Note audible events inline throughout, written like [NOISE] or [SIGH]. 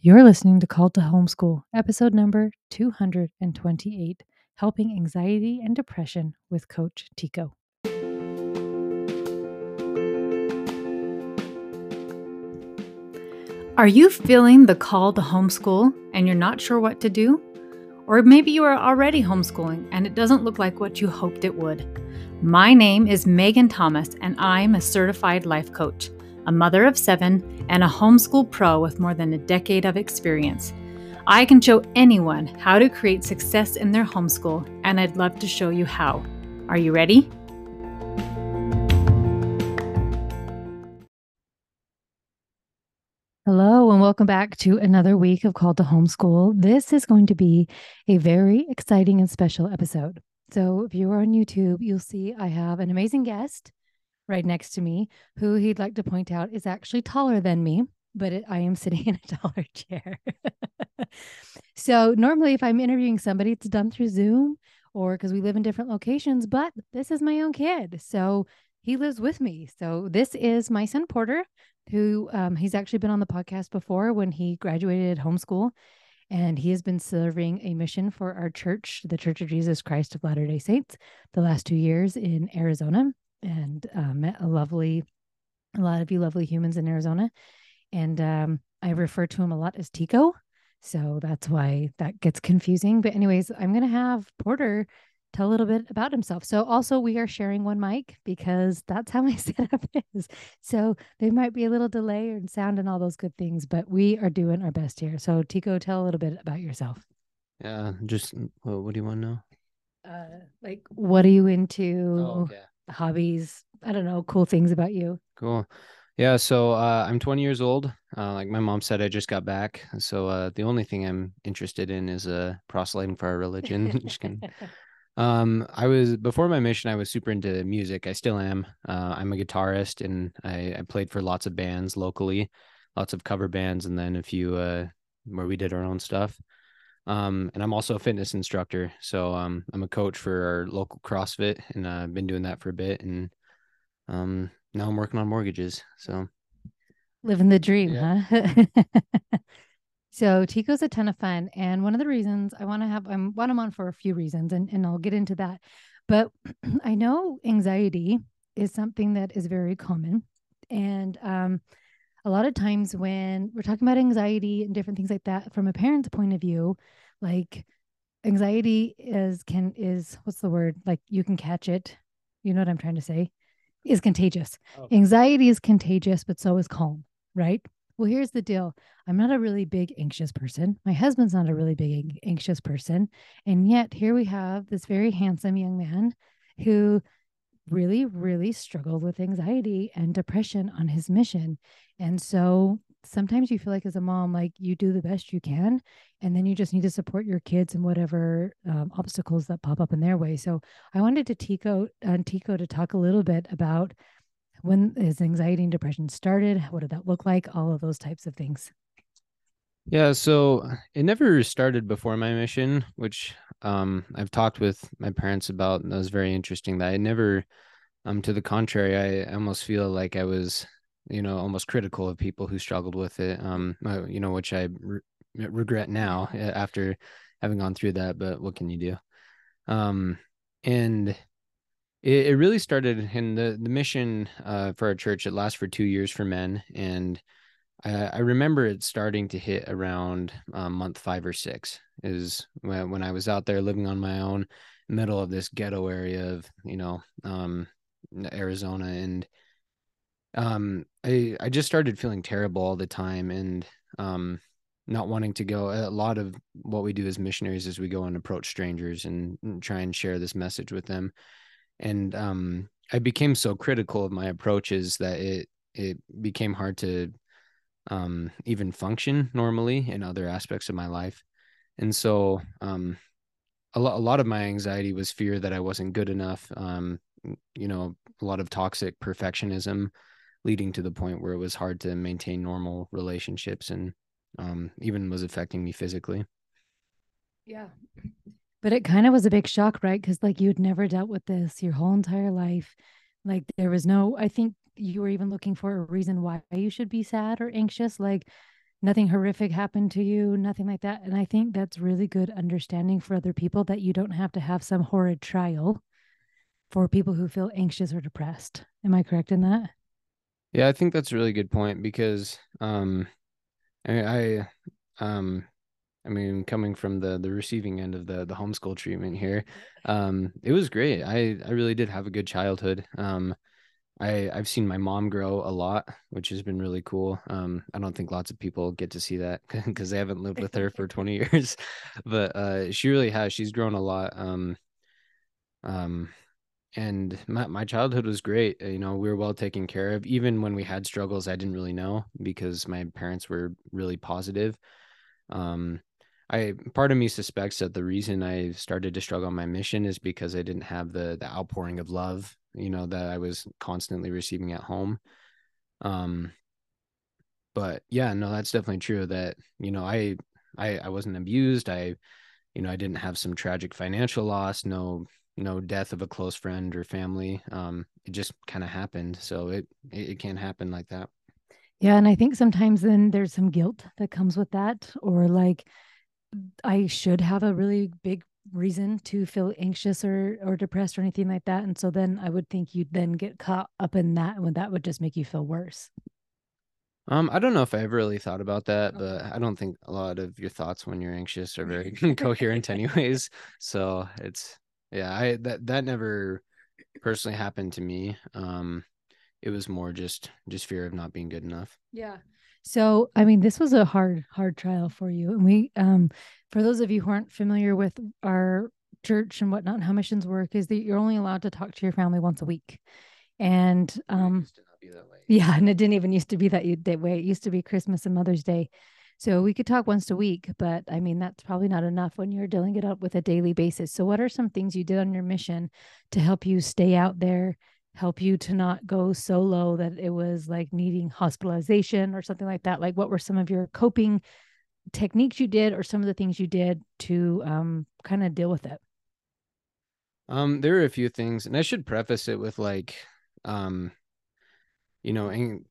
You're listening to Call to Homeschool, episode number 228 Helping Anxiety and Depression with Coach Tico. Are you feeling the call to homeschool and you're not sure what to do? Or maybe you are already homeschooling and it doesn't look like what you hoped it would. My name is Megan Thomas and I'm a certified life coach, a mother of seven, and a homeschool pro with more than a decade of experience. I can show anyone how to create success in their homeschool, and I'd love to show you how. Are you ready? Hello, and welcome back to another week of Called to Homeschool. This is going to be a very exciting and special episode. So, if you are on YouTube, you'll see I have an amazing guest right next to me who he'd like to point out is actually taller than me, but it, I am [LAUGHS] sitting in a taller chair. [LAUGHS] so, normally, if I'm interviewing somebody, it's done through Zoom or because we live in different locations, but this is my own kid. So, he lives with me. So, this is my son Porter who um, he's actually been on the podcast before when he graduated homeschool. And he has been serving a mission for our church, the Church of Jesus Christ of Latter day Saints, the last two years in Arizona and uh, met a lovely, a lot of you lovely humans in Arizona. And um, I refer to him a lot as Tico. So that's why that gets confusing. But, anyways, I'm going to have Porter tell a little bit about himself. So also we are sharing one mic because that's how my [LAUGHS] setup is. So there might be a little delay in sound and all those good things, but we are doing our best here. So Tico, tell a little bit about yourself. Yeah, just well, what do you want to know? Uh, like what are you into? Oh, okay. Hobbies? I don't know, cool things about you. Cool. Yeah, so uh, I'm 20 years old. Uh, like my mom said, I just got back. So uh, the only thing I'm interested in is uh, proselyting for our religion. [LAUGHS] [LAUGHS] Um, I was before my mission. I was super into music. I still am. Uh, I'm a guitarist, and I, I, played for lots of bands locally, lots of cover bands, and then a few uh, where we did our own stuff. Um, and I'm also a fitness instructor. So um, I'm a coach for our local CrossFit, and uh, I've been doing that for a bit. And um, now I'm working on mortgages. So living the dream, yeah. huh? [LAUGHS] So Tico's a ton of fun. And one of the reasons I want to have, I'm want him on for a few reasons, and, and I'll get into that. But [CLEARS THROAT] I know anxiety is something that is very common. And um, a lot of times when we're talking about anxiety and different things like that, from a parent's point of view, like anxiety is, can, is, what's the word? Like you can catch it. You know what I'm trying to say? Is contagious. Okay. Anxiety is contagious, but so is calm, right? Well, here's the deal. I'm not a really big anxious person. My husband's not a really big anxious person. And yet here we have this very handsome young man who really, really struggled with anxiety and depression on his mission. And so sometimes you feel like as a mom, like you do the best you can, and then you just need to support your kids and whatever um, obstacles that pop up in their way. So I wanted to Tico, uh, Tico to talk a little bit about when his anxiety and depression started what did that look like all of those types of things yeah so it never started before my mission which um, i've talked with my parents about and that was very interesting that i never um to the contrary i almost feel like i was you know almost critical of people who struggled with it um uh, you know which i re- regret now after having gone through that but what can you do um and it, it really started in the the mission uh, for our church. It lasts for two years for men, and I, I remember it starting to hit around um, month five or six. Is when, when I was out there living on my own, middle of this ghetto area of you know um, Arizona, and um, I I just started feeling terrible all the time, and um, not wanting to go. A lot of what we do as missionaries is we go and approach strangers and, and try and share this message with them and um, I became so critical of my approaches that it it became hard to um, even function normally in other aspects of my life, and so um, a lot a lot of my anxiety was fear that I wasn't good enough. Um, you know, a lot of toxic perfectionism, leading to the point where it was hard to maintain normal relationships, and um, even was affecting me physically. Yeah, but it kind of was a big shock, right? Because like you'd never dealt with this your whole entire life. Like there was no, I think you were even looking for a reason why you should be sad or anxious. Like nothing horrific happened to you, nothing like that. And I think that's really good understanding for other people that you don't have to have some horrid trial for people who feel anxious or depressed. Am I correct in that? Yeah, I think that's a really good point because um I, I um I mean coming from the the receiving end of the the homeschool treatment here, um it was great. I I really did have a good childhood. Um I I've seen my mom grow a lot, which has been really cool. Um, I don't think lots of people get to see that [LAUGHS] because they haven't lived with her for [LAUGHS] 20 [LAUGHS] years, but uh, she really has. She's grown a lot. Um, um, and my my childhood was great. You know, we were well taken care of. Even when we had struggles, I didn't really know because my parents were really positive. Um, I part of me suspects that the reason I started to struggle on my mission is because I didn't have the the outpouring of love you know, that I was constantly receiving at home. Um, but yeah, no, that's definitely true that, you know, I, I, I wasn't abused. I, you know, I didn't have some tragic financial loss, no, no death of a close friend or family. Um, it just kind of happened. So it, it, it can happen like that. Yeah. And I think sometimes then there's some guilt that comes with that, or like, I should have a really big reason to feel anxious or or depressed or anything like that and so then i would think you'd then get caught up in that and that would just make you feel worse. Um i don't know if i ever really thought about that but i don't think a lot of your thoughts when you're anxious are very [LAUGHS] [LAUGHS] coherent anyways so it's yeah i that that never personally happened to me um it was more just just fear of not being good enough. Yeah so, I mean, this was a hard, hard trial for you. And we, um, for those of you who aren't familiar with our church and whatnot, and how missions work, is that you're only allowed to talk to your family once a week. And, um, yeah, [LAUGHS] and it didn't even used to be that, that way. It used to be Christmas and Mother's Day. So we could talk once a week, but I mean, that's probably not enough when you're dealing it up with a daily basis. So, what are some things you did on your mission to help you stay out there help you to not go so low that it was like needing hospitalization or something like that? Like, what were some of your coping techniques you did, or some of the things you did to um, kind of deal with it? Um, there are a few things, and I should preface it with like, um, you know, ang-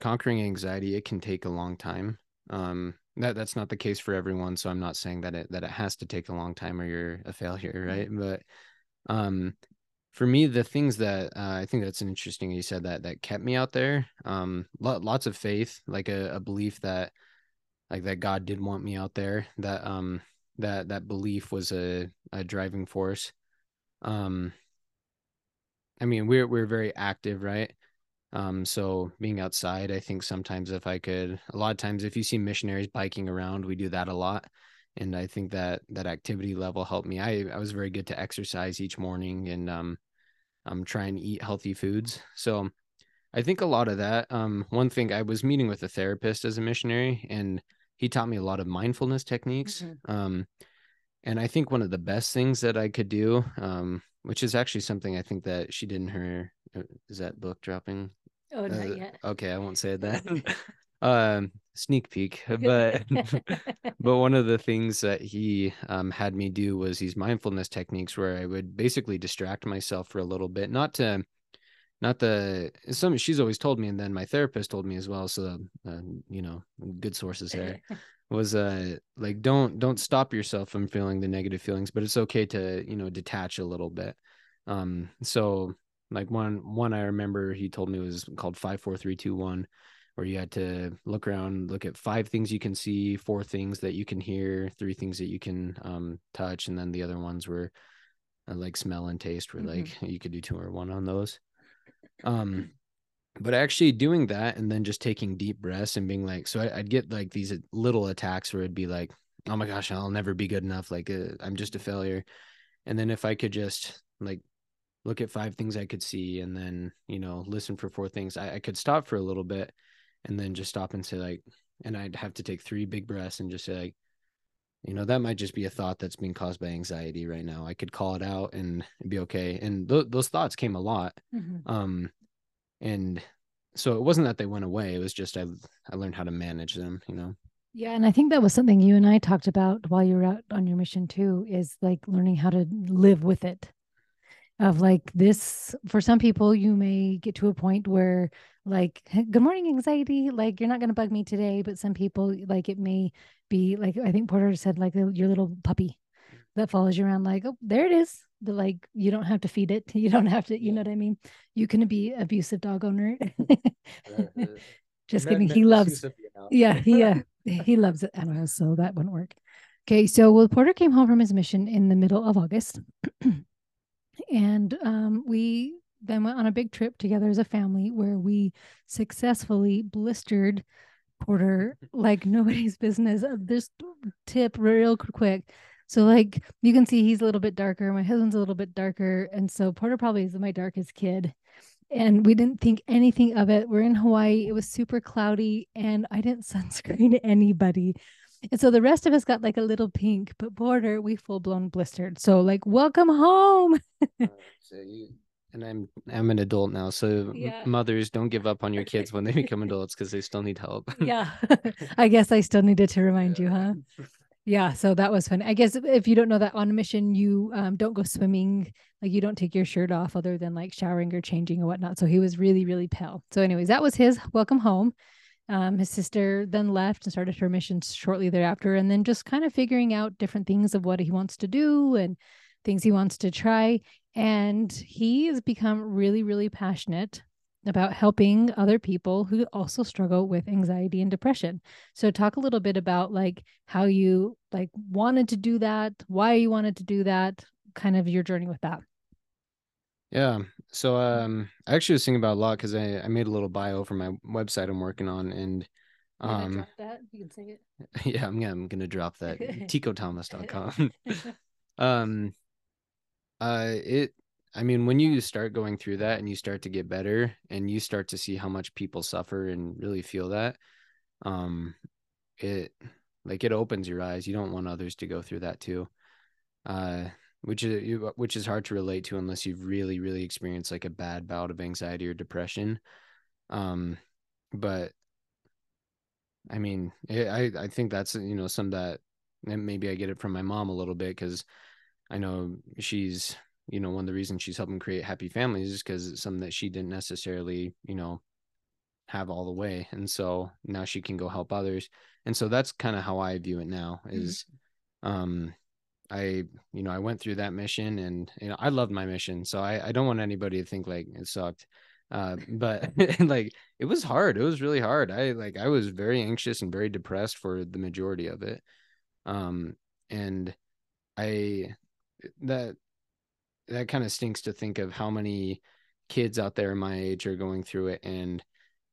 conquering anxiety. It can take a long time. Um, that that's not the case for everyone, so I'm not saying that it that it has to take a long time or you're a failure, right? But um, for me the things that uh, i think that's an interesting you said that that kept me out there um lots of faith like a, a, belief that like that god did want me out there that um that that belief was a, a driving force. Um i mean we're we're very active right? Um so being outside i think sometimes if i could a lot of times if you see missionaries biking around we do that a lot and I think that that activity level helped me. I I was very good to exercise each morning and um I'm trying to eat healthy foods. So I think a lot of that. Um, one thing I was meeting with a therapist as a missionary, and he taught me a lot of mindfulness techniques. Mm-hmm. Um, and I think one of the best things that I could do, um, which is actually something I think that she did in her, uh, is that book dropping? Oh, not uh, yet. Okay, I won't say that. [LAUGHS] um sneak peek [LAUGHS] but [LAUGHS] but one of the things that he um, had me do was these mindfulness techniques where i would basically distract myself for a little bit not to not the some she's always told me and then my therapist told me as well so uh, you know good sources there [LAUGHS] was uh like don't don't stop yourself from feeling the negative feelings but it's okay to you know detach a little bit. Um so like one one i remember he told me was called five four three two one where you had to look around, look at five things you can see, four things that you can hear, three things that you can um, touch, and then the other ones were uh, like smell and taste, where mm-hmm. like [LAUGHS] you could do two or one on those. Um, but actually doing that and then just taking deep breaths and being like, so I, would get like these little attacks where it'd be like, oh my gosh, I'll never be good enough. Like uh, I'm just a failure. And then if I could just like look at five things I could see and then, you know, listen for four things, I, I could stop for a little bit and then just stop and say like and i'd have to take three big breaths and just say like you know that might just be a thought that's being caused by anxiety right now. I could call it out and be okay. And th- those thoughts came a lot. Mm-hmm. um and so it wasn't that they went away. It was just i i learned how to manage them you know? Yeah and i think that was something you and i talked about while you were out on your mission too is like learning how to live with it of like this for some people you may get to a point where like [LAUGHS] good morning anxiety like you're not going to bug me today but some people like it may be like i think porter said like your little puppy that follows you around like oh there it is the like you don't have to feed it [LAUGHS] you don't have to you know what i mean? You can be abusive dog owner. [LAUGHS] Just kidding he loves yeah he uh, he loves it. Animals so that wouldn't work. Okay so well porter came home from his mission in the middle of august [CLEARS THROAT] and um, we then went on a big trip together as a family where we successfully blistered Porter [LAUGHS] like nobody's business. This tip real quick. So like you can see he's a little bit darker. My husband's a little bit darker, and so Porter probably is my darkest kid. And we didn't think anything of it. We're in Hawaii. It was super cloudy, and I didn't [LAUGHS] sunscreen anybody. And so the rest of us got like a little pink, but Porter, we full blown blistered. So like, welcome home. [LAUGHS] so you, and I'm I'm an adult now, so yeah. mothers don't give up on your [LAUGHS] kids when they become adults because they still need help. [LAUGHS] yeah, I guess I still needed to remind yeah. you, huh? Yeah, so that was fun. I guess if you don't know that on a mission, you um, don't go swimming, like you don't take your shirt off other than like showering or changing or whatnot. So he was really, really pale. So, anyways, that was his welcome home. Um, his sister then left and started her mission shortly thereafter, and then just kind of figuring out different things of what he wants to do and things he wants to try. And he has become really, really passionate about helping other people who also struggle with anxiety and depression. So talk a little bit about like how you like wanted to do that, why you wanted to do that, kind of your journey with that. Yeah. So um I actually was thinking about a lot because I, I made a little bio for my website I'm working on and um that you can say it. [LAUGHS] Yeah, I'm gonna I'm gonna drop that. [LAUGHS] ticothomas.com. [LAUGHS] um uh it I mean when you start going through that and you start to get better and you start to see how much people suffer and really feel that, um it like it opens your eyes. You don't want others to go through that too. Uh which is which is hard to relate to unless you've really really experienced like a bad bout of anxiety or depression um but i mean i i think that's you know some that maybe i get it from my mom a little bit because i know she's you know one of the reasons she's helping create happy families is because it's something that she didn't necessarily you know have all the way and so now she can go help others and so that's kind of how i view it now is mm-hmm. um I, you know, I went through that mission and, you know, I loved my mission. So I, I don't want anybody to think like it sucked. Uh, but [LAUGHS] like it was hard. It was really hard. I like, I was very anxious and very depressed for the majority of it. Um, and I, that, that kind of stinks to think of how many kids out there my age are going through it and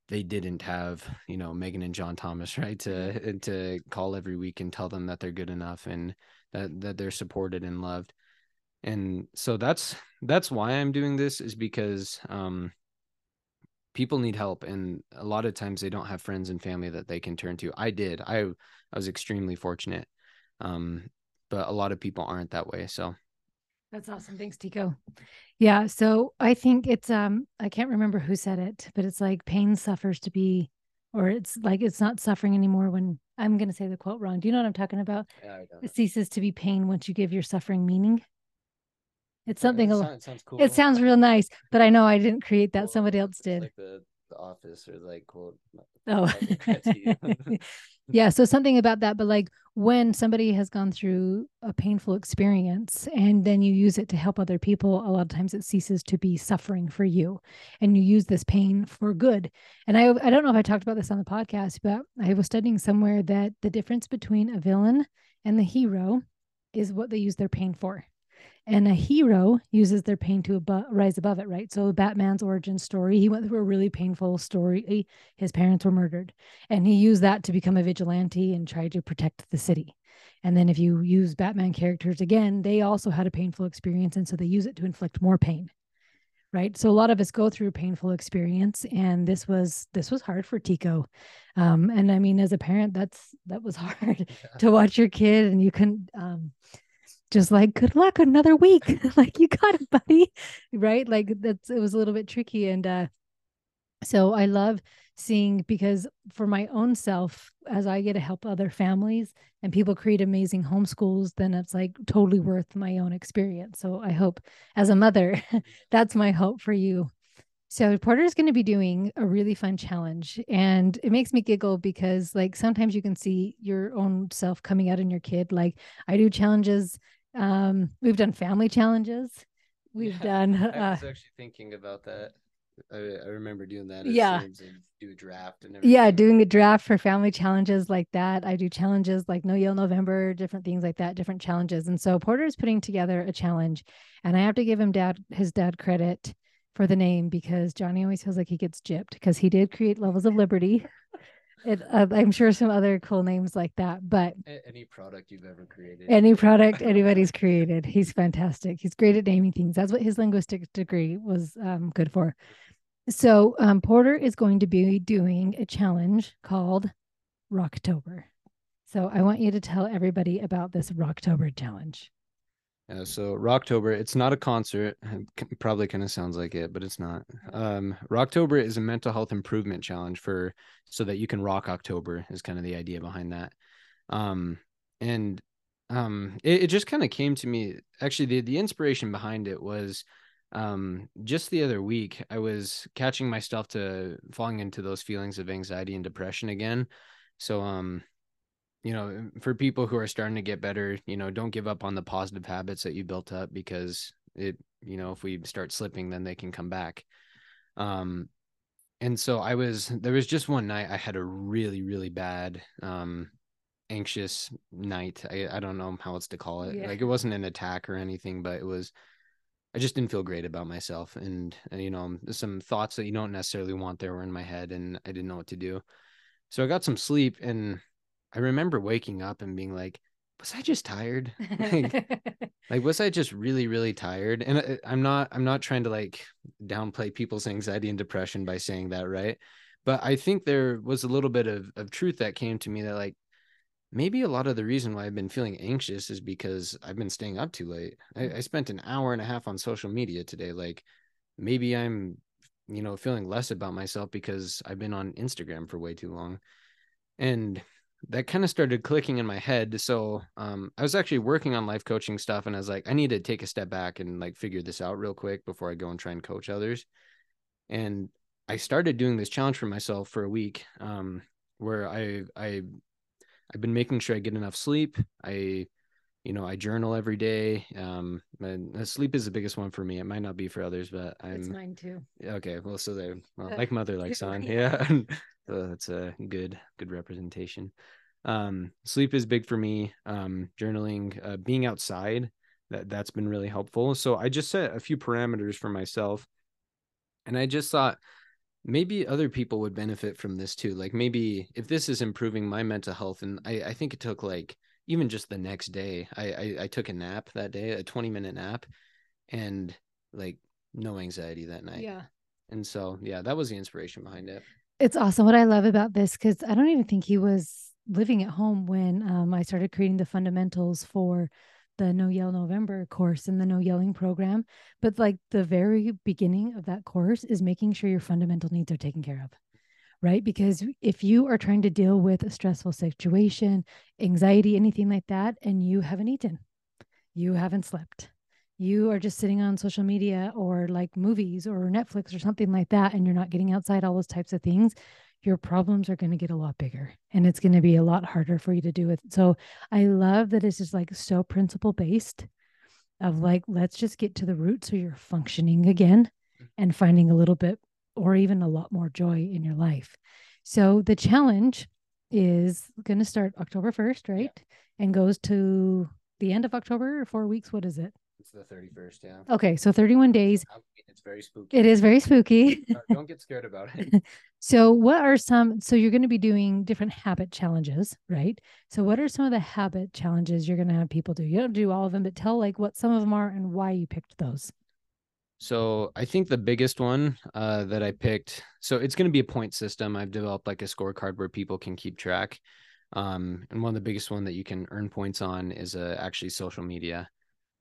they didn't have you know megan and john thomas [LAUGHS] right to to call every week and tell them that they're good enough and that that they're supported and loved. And so that's that's why i'm doing this is because um people need help. And a lot of times they don't have friends and family that they can turn to. I did. I i was extremely fortunate um but a lot of people aren't that way. So that's awesome. Thanks tico yeah so i think it's um i can't remember who said it but it's like pain suffers to be or it's like it's not suffering anymore when I'm going to say the quote wrong. Do you know what I'm talking about? Yeah, it ceases to be pain once you give your suffering meaning. It's something. Yeah, it, sounds, sounds cool. It sounds real nice, but I know I didn't create that. Well, Somebody else did. Like the, the Office or like quote. Oh, [LAUGHS] [LAUGHS] yeah. So something about that, but like when somebody has gone through a painful experience and then you use it to help other people, a lot of times it ceases to be suffering for you, and you use this pain for good. And I I don't know if I talked about this on the podcast, but I was studying somewhere that the difference between a villain and the hero is what they use their pain for and a hero uses their pain to rise above it right? So batman's origin story he went through a really painful story. His parents were murdered and he used that to become a vigilante and try to protect the city. And then if you use batman characters again they also had a painful experience and so they use it to inflict more pain right? So a lot of us go through painful experience and this was this was hard for tico um and i mean as a parent that's that was [LAUGHS] hard yeah. to watch your kid and you couldn't um just like good luck another week. [LAUGHS] Like you got it buddy. Right? Like that's it was a little bit tricky and uh so i love seeing because for my own self, as I get to help other families and people create amazing homeschools, then it's like totally worth my own experience. So I hope as a mother, [LAUGHS] that's my hope for you. So Porter's going to be doing a really fun challenge and it makes me giggle because like sometimes you can see your own self coming out in your kid. Like I do challenges um we've done family challenges. We've yeah, done uh, I was actually thinking about that. I, I remember doing that. Yeah. Do a draft and everything. Yeah, doing a draft for family challenges like that. I do challenges like No Yell November, different things like that, different challenges. And so Porter is putting together a challenge and I have to give him dad his dad credit for the name because Johnny always feels like he gets gypped because he did create Levels of Liberty. [LAUGHS] It, uh, I'm sure some other cool names like that, but any product you've ever created, any product [LAUGHS] anybody's created, he's fantastic. He's great at naming things. That's what his linguistic degree was um, good for. So um, Porter is going to be doing a challenge called Rocktober. So I want you to tell everybody about this Rocktober challenge. Yeah, so Rocktober, it's not a concert. Probably kind of sounds like it, but it's not. Um, Rocktober is a mental health improvement challenge for so that you can rock October is kind of the idea behind that. Um, and um, it, it just kind of came to me. Actually, the the inspiration behind it was um just the other week i was catching myself to falling into those feelings of anxiety and depression again so um you know, for people who are starting to get better, you know, don't give up on the positive habits that you built up because it, you know, if we start slipping, then they can come back. Um, and so I was, there was just one night I had a really, really bad, um, anxious night. I, I don't know how else to call it. Yeah. Like it wasn't an attack or anything, but it was, I just didn't feel great about myself. And, and, you know, some thoughts that you don't necessarily want there were in my head and I didn't know what to do. So I got some sleep and I remember waking up and being like, was I just tired? [LAUGHS] like, [LAUGHS] like, was I just really, really tired? And I, I'm not, I'm not trying to like downplay people's anxiety and depression by saying that, right? But I think there was a little bit of, of truth that came to me that like maybe a lot of the reason why I've been feeling anxious is because I've been staying up too late. I, I spent an hour and a half on social media today. Like maybe I'm, you know, feeling less about myself because I've been on Instagram for way too long. And that kind of started clicking in my head. So um, I was actually working on life coaching stuff, and I was like, I need to take a step back and like figure this out real quick before I go and try and coach others. And I started doing this challenge for myself for a week, um, where I I I've been making sure I get enough sleep. I you know I journal every day. Um, and sleep is the biggest one for me. It might not be for others, but I'm. It's mine too. Okay, well, so they well, like mother, like son. Yeah. [LAUGHS] That's a good good representation. Um, sleep is big for me. Um, journaling, uh, being outside, that that's been really helpful. So I just set a few parameters for myself, and I just thought maybe other people would benefit from this too. Like maybe if this is improving my mental health, and I I think it took like even just the next day, I I, I took a nap that day, a twenty minute nap, and like no anxiety that night. Yeah. And so yeah, that was the inspiration behind it. It's awesome. What I love about this, because I don't even think he was living at home when um, I started creating the fundamentals for the No Yell November course and the No Yelling program. But like the very beginning of that course is making sure your fundamental needs are taken care of. Right. Because if you are trying to deal with a stressful situation, anxiety, anything like that, and you haven't eaten, you haven't slept, you are just sitting on social media or like movies or Netflix or something like that, and you're not getting outside all those types of things, your problems are going to get a lot bigger and it's going to be a lot harder for you to do it. So I love that it's just like so principle based of like, let's just get to the root so you're functioning again mm. and finding a little bit or even a lot more joy in your life. So the challenge is going to start October 1st, right? Yeah. And goes to the end of October four weeks. What is it? It's the 31st, yeah. Okay, so 31 days. It's very spooky. It is very spooky. Don't get scared about it. [LAUGHS] so, what are some so you're going to be doing different habit challenges, right? So, what are some of the habit challenges you're going to have people do? You don't do all of them, but tell like what some of them are and why you picked those. So I think the biggest one uh, that I picked, so it's going to be a point system. I've developed like a scorecard where people can keep track. Um, and one of the biggest one that you can earn points on is uh, actually social media.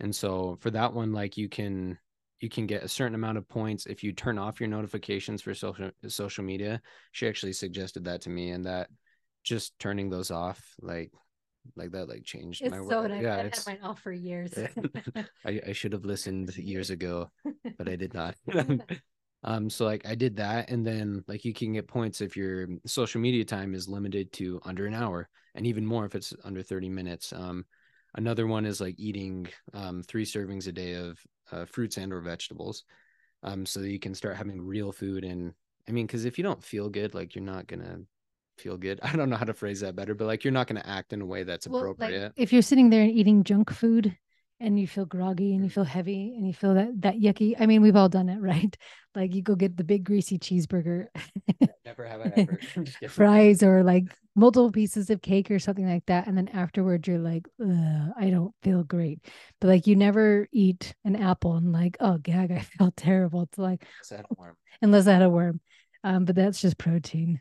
And so for that one, like you can you can get a certain amount of points if you turn off your notifications for social social media. She actually suggested that to me, and that just turning those off, like like that, like changed It's my so world. nice. Yeah, I've it's had mine off for years. [LAUGHS] I, I should have listened years ago, [LAUGHS] but I did not. [LAUGHS] um, so like I did that, and then like you can get points if your social media time is limited to under an hour, and even more if it's under 30 minutes. Um, another one is like eating um three servings a day of uh, fruits and or vegetables, um, so that you can start having real food. And I mean, because if you don't feel good, like you're not gonna feel good. [LAUGHS] I don't know how to phrase that better, but like you're not gonna act in a way that's Well, appropriate. like if you're sitting there and eating junk food and you feel groggy and you Mm. feel heavy and you feel that that yucky. I mean, we've all done it, [LAUGHS] right? Like you go get the big greasy cheeseburger, [LAUGHS] Never have I ever. [LAUGHS] Fries, or like multiple pieces of cake or something like that, and then afterwards you're like, Ugh, I don't feel great. But like you never eat an apple and like, oh gag, I feel terrible. It's like Yes, I don't worm. unless I had a worm. Um, but that's just protein.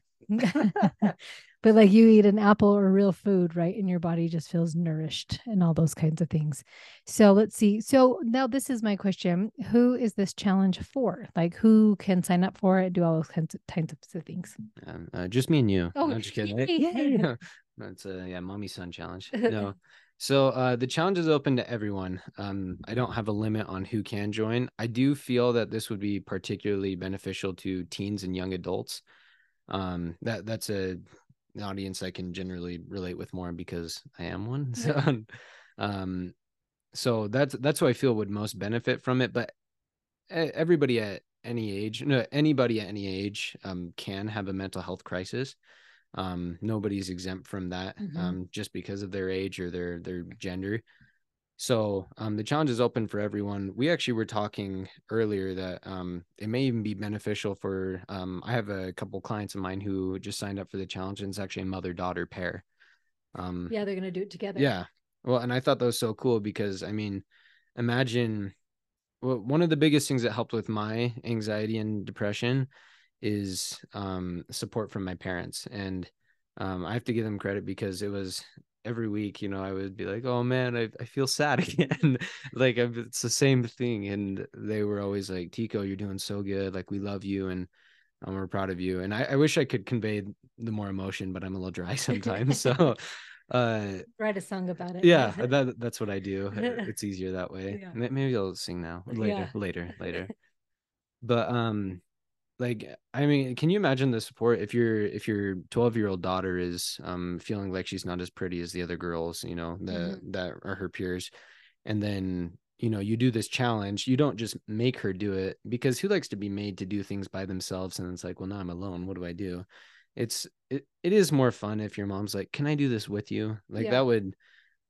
But like you eat an apple or real food, right? And your body just feels nourished and all those kinds of things. So let's see. So now this is my question. Who is this challenge for? Like who can sign up for it, do all those kinds of kinds of things? Um, uh, just me and you. Oh, I'm just kidding. [LAUGHS] Yeah. [LAUGHS] That's a yeah, mommy son challenge. [LAUGHS] No. So uh the challenge is open to everyone. Um I don't have a limit on who can join. I do feel that this would be particularly beneficial to teens and young adults. Um that that's a audience I can generally relate with more because I am one. [LAUGHS] So um so that's that's who I feel would most benefit from it, but everybody at any age, no, anybody at any age um can have a mental health crisis um nobody's exempt from that Mhm. um just because of their age or their their gender so um the challenge is open for everyone we actually were talking earlier that um it may even be beneficial for um i have a couple clients of mine who just signed up for the challenge and it's actually a mother daughter pair um Yeah, they're gonna do it together. yeah. Well, and I thought that was so cool because I mean, imagine well, one of the biggest things that helped with my anxiety and depression is um support from my parents. And um I have to give them credit because it was every week, you know, I would be like, "Oh man, I, I feel sad [LAUGHS] again." like I'm- it's the same thing and they were always like, "Tico, you're doing so good. Like we love you and um, we're proud of you." And I, I wish I could convey the more emotion, but I'm a little dry [LAUGHS] sometimes. [LAUGHS] so uh Write a song about it. yeah that, that's what i do it's easier that way Yeah. Maybe i'll sing now later Yeah. later later but um like i mean can you imagine the support if your if your 12 year old daughter is um feeling like she's not as pretty as the other girls you know that that are her peers? And then you know you do this challenge you don't just make her do it because who likes to be made to do things by themselves? And it's like well now i'm alone. What do i do? It's it, it is more fun if your mom's like can i do this with you? Like Yeah. that would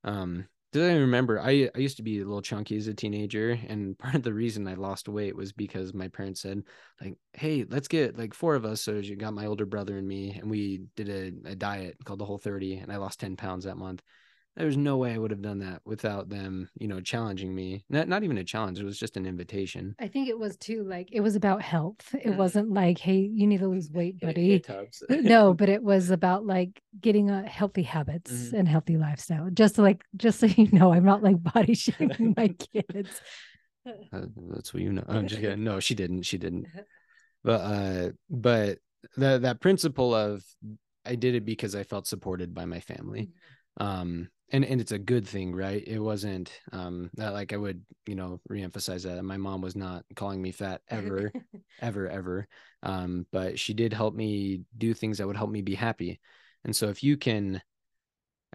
um did I remember I I used to be a little chunky as a teenager and [LAUGHS] part of the reason I lost weight was because my parents said like hey let's get like four of us. So you got my older brother and me and we did a, a diet called the whole 30 and I lost 10 pounds that month there's no way I would have done that without them you know challenging me not not even a challenge it was just an invitation I think it was too like it was about health. It Mhm. wasn't like, hey, you need to lose weight, buddy. No, but it was about like getting a healthy habits Mhm. and healthy lifestyle. Just like, just so [LAUGHS] you know, I'm not like body [LAUGHS] shaming my [LAUGHS] kids. Uh, that's what you know. I'm just kidding. No, she didn't. She didn't. But uh, but that that principle of I did it because I felt supported by my family. Um, and and it's a good thing, right? It wasn't um that like I would you know reemphasize that my mom was not calling me fat ever, [LAUGHS] ever, ever. Um, but she did help me do things that would help me be happy. And so if you can,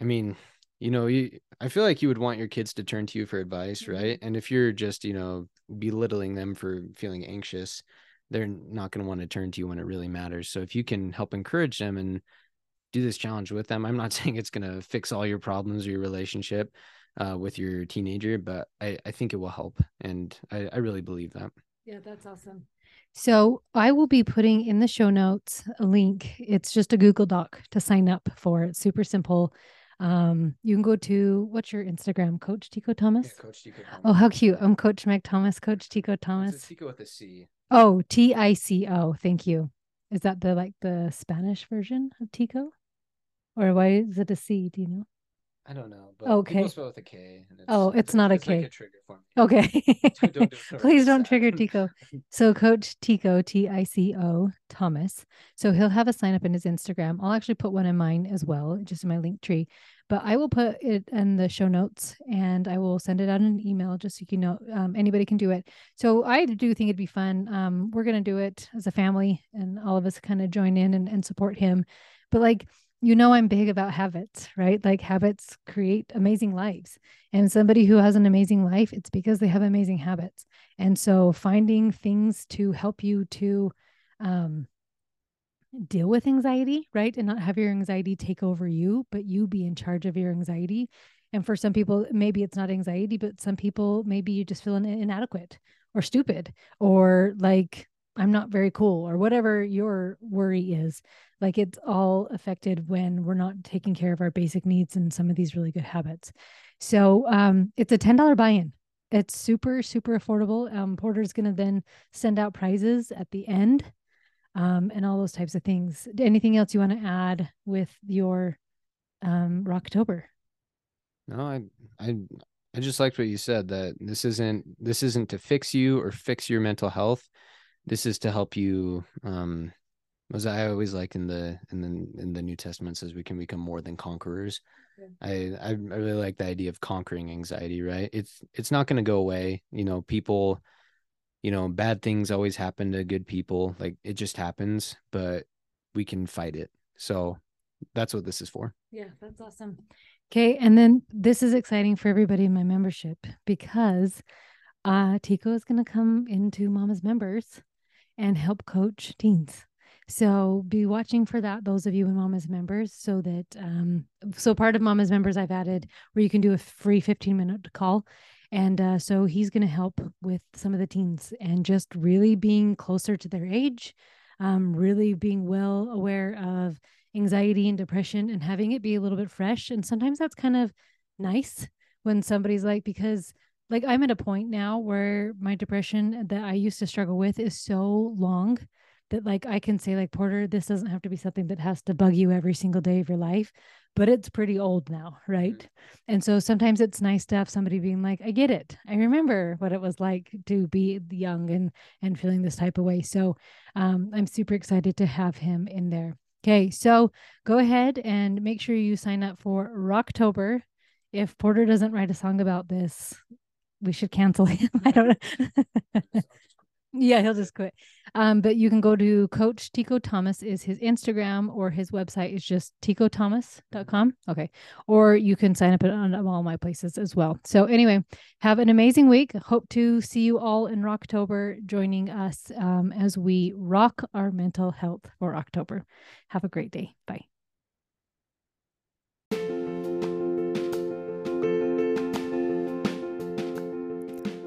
I mean, you know, you I feel like you would want your kids to turn to you for advice, Mhm. right? And if you're just, you know, belittling them for feeling anxious, they're not going to want to turn to you when it really matters. So if you can help encourage them and do this challenge with them, I'm not [LAUGHS] saying it's going to fix all your problems or your relationship uh, with your teenager, but I, I think it will help. And I, I really believe that. Yeah, that's awesome. So I will be putting in the show notes a link. It's just a Google Doc to sign up for. It's super simple. Um, you can go to what's your Instagram, Coach Tico Thomas? Coach Tico. Oh, how cute. I'm Coach Meg Thomas, Coach Tico Thomas. Tico with a C. Oh, T I C O. Thank you. Is that the like the Spanish version of Tico? Or why is it a C? Do you know? I don't know. But Okay. People spell with a K. and Oh, it's not a it's like K. a trigger for me. Okay. [LAUGHS] Don't do [LAUGHS] Please don't trigger Tico. [LAUGHS] So Coach Tico, T I C O Thomas. So he'll have a sign up in his Instagram. I'll actually put one in mine as well, just in my Linktree. But I will put it in the show notes and I will send it out in an email just so you know um, anybody can do it. So I do think it'd be fun. Um, we're gonna do it as a family and all of us kind of join in and, and support him. But like you know I'm big about habits, right? Like habits create amazing lives. And somebody who has an amazing life, it's because they have amazing habits. And so finding things to help you to um, deal with anxiety, right? And not have your anxiety take over you, but you be in charge of your anxiety. And for some people, maybe it's not anxiety, but some people, maybe you just feel in- inadequate or stupid or like, I'm not very cool or whatever your worry is. Like it's all affected when we're not taking care of our basic needs and some of these really good habits. So um, it's a $10 buy in. It's super, super affordable. Um, Porter's going to then send out prizes at the end um, and all those types of things. Anything else you want to add with your um, Rocktober? No, I I I just liked what you said that this isn't this isn't to fix you or fix your mental health. This is to help you um as I always like in the in the in the New Testament says we can become more than conquerors. I I really like the idea of conquering anxiety, right? It's it's not going to go away. You know, people you know, bad things always happen to good people. Like it just happens, but we can fight it. So that's what this is for. Yeah, that's awesome. Okay, and then this is exciting for everybody in my membership because uh Tico is going to come into Mama's members and help coach teens. So be watching for that, those of you in Mama's members, so that um so part of Mama's members I've added where you can do a free 15 minute call. And uh, so he's going to help with some of the teens and just really being closer to their age, um, really being well aware of anxiety and depression and having it be a little bit fresh. And sometimes that's kind of nice when somebody's like, because like I'm at a point now where my depression that I used to struggle with is so long that like I can say like Porter, this doesn't have to be something that has to bug you every single day of your life, but it's pretty old now, right? Mm-hmm. And so sometimes it's nice to have somebody being like, I get it. I remember what it was like to be young and and feeling this type of way. So um, I'm super excited to have him in there. Okay, so go ahead and make sure you sign up for Rocktober. If Porter doesn't write a song about this, we should cancel [LAUGHS] him. I don't know. [LAUGHS] yeah, he'll just quit. Um, but you can go to Coach Tico Thomas is his Instagram or his website is just ticothomas.com. Okay. Or you can sign up on all my places as well. So anyway, have an amazing week. Hope to see you all in Rocktober joining us um, as we rock our mental health for October. Have a great day. Bye.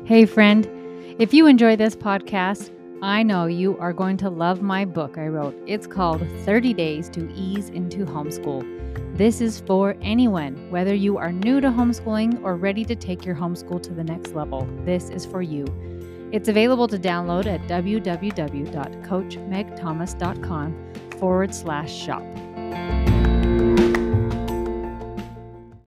Hey, friend. If you enjoy this podcast, I know you are going to love my book I wrote. It's called 30 Days to Ease into Homeschool. This is for anyone, whether you are new to homeschooling or ready to take your homeschool to the next level. This is for you. It's available to download at www.coachmegthomas.com forward slash shop.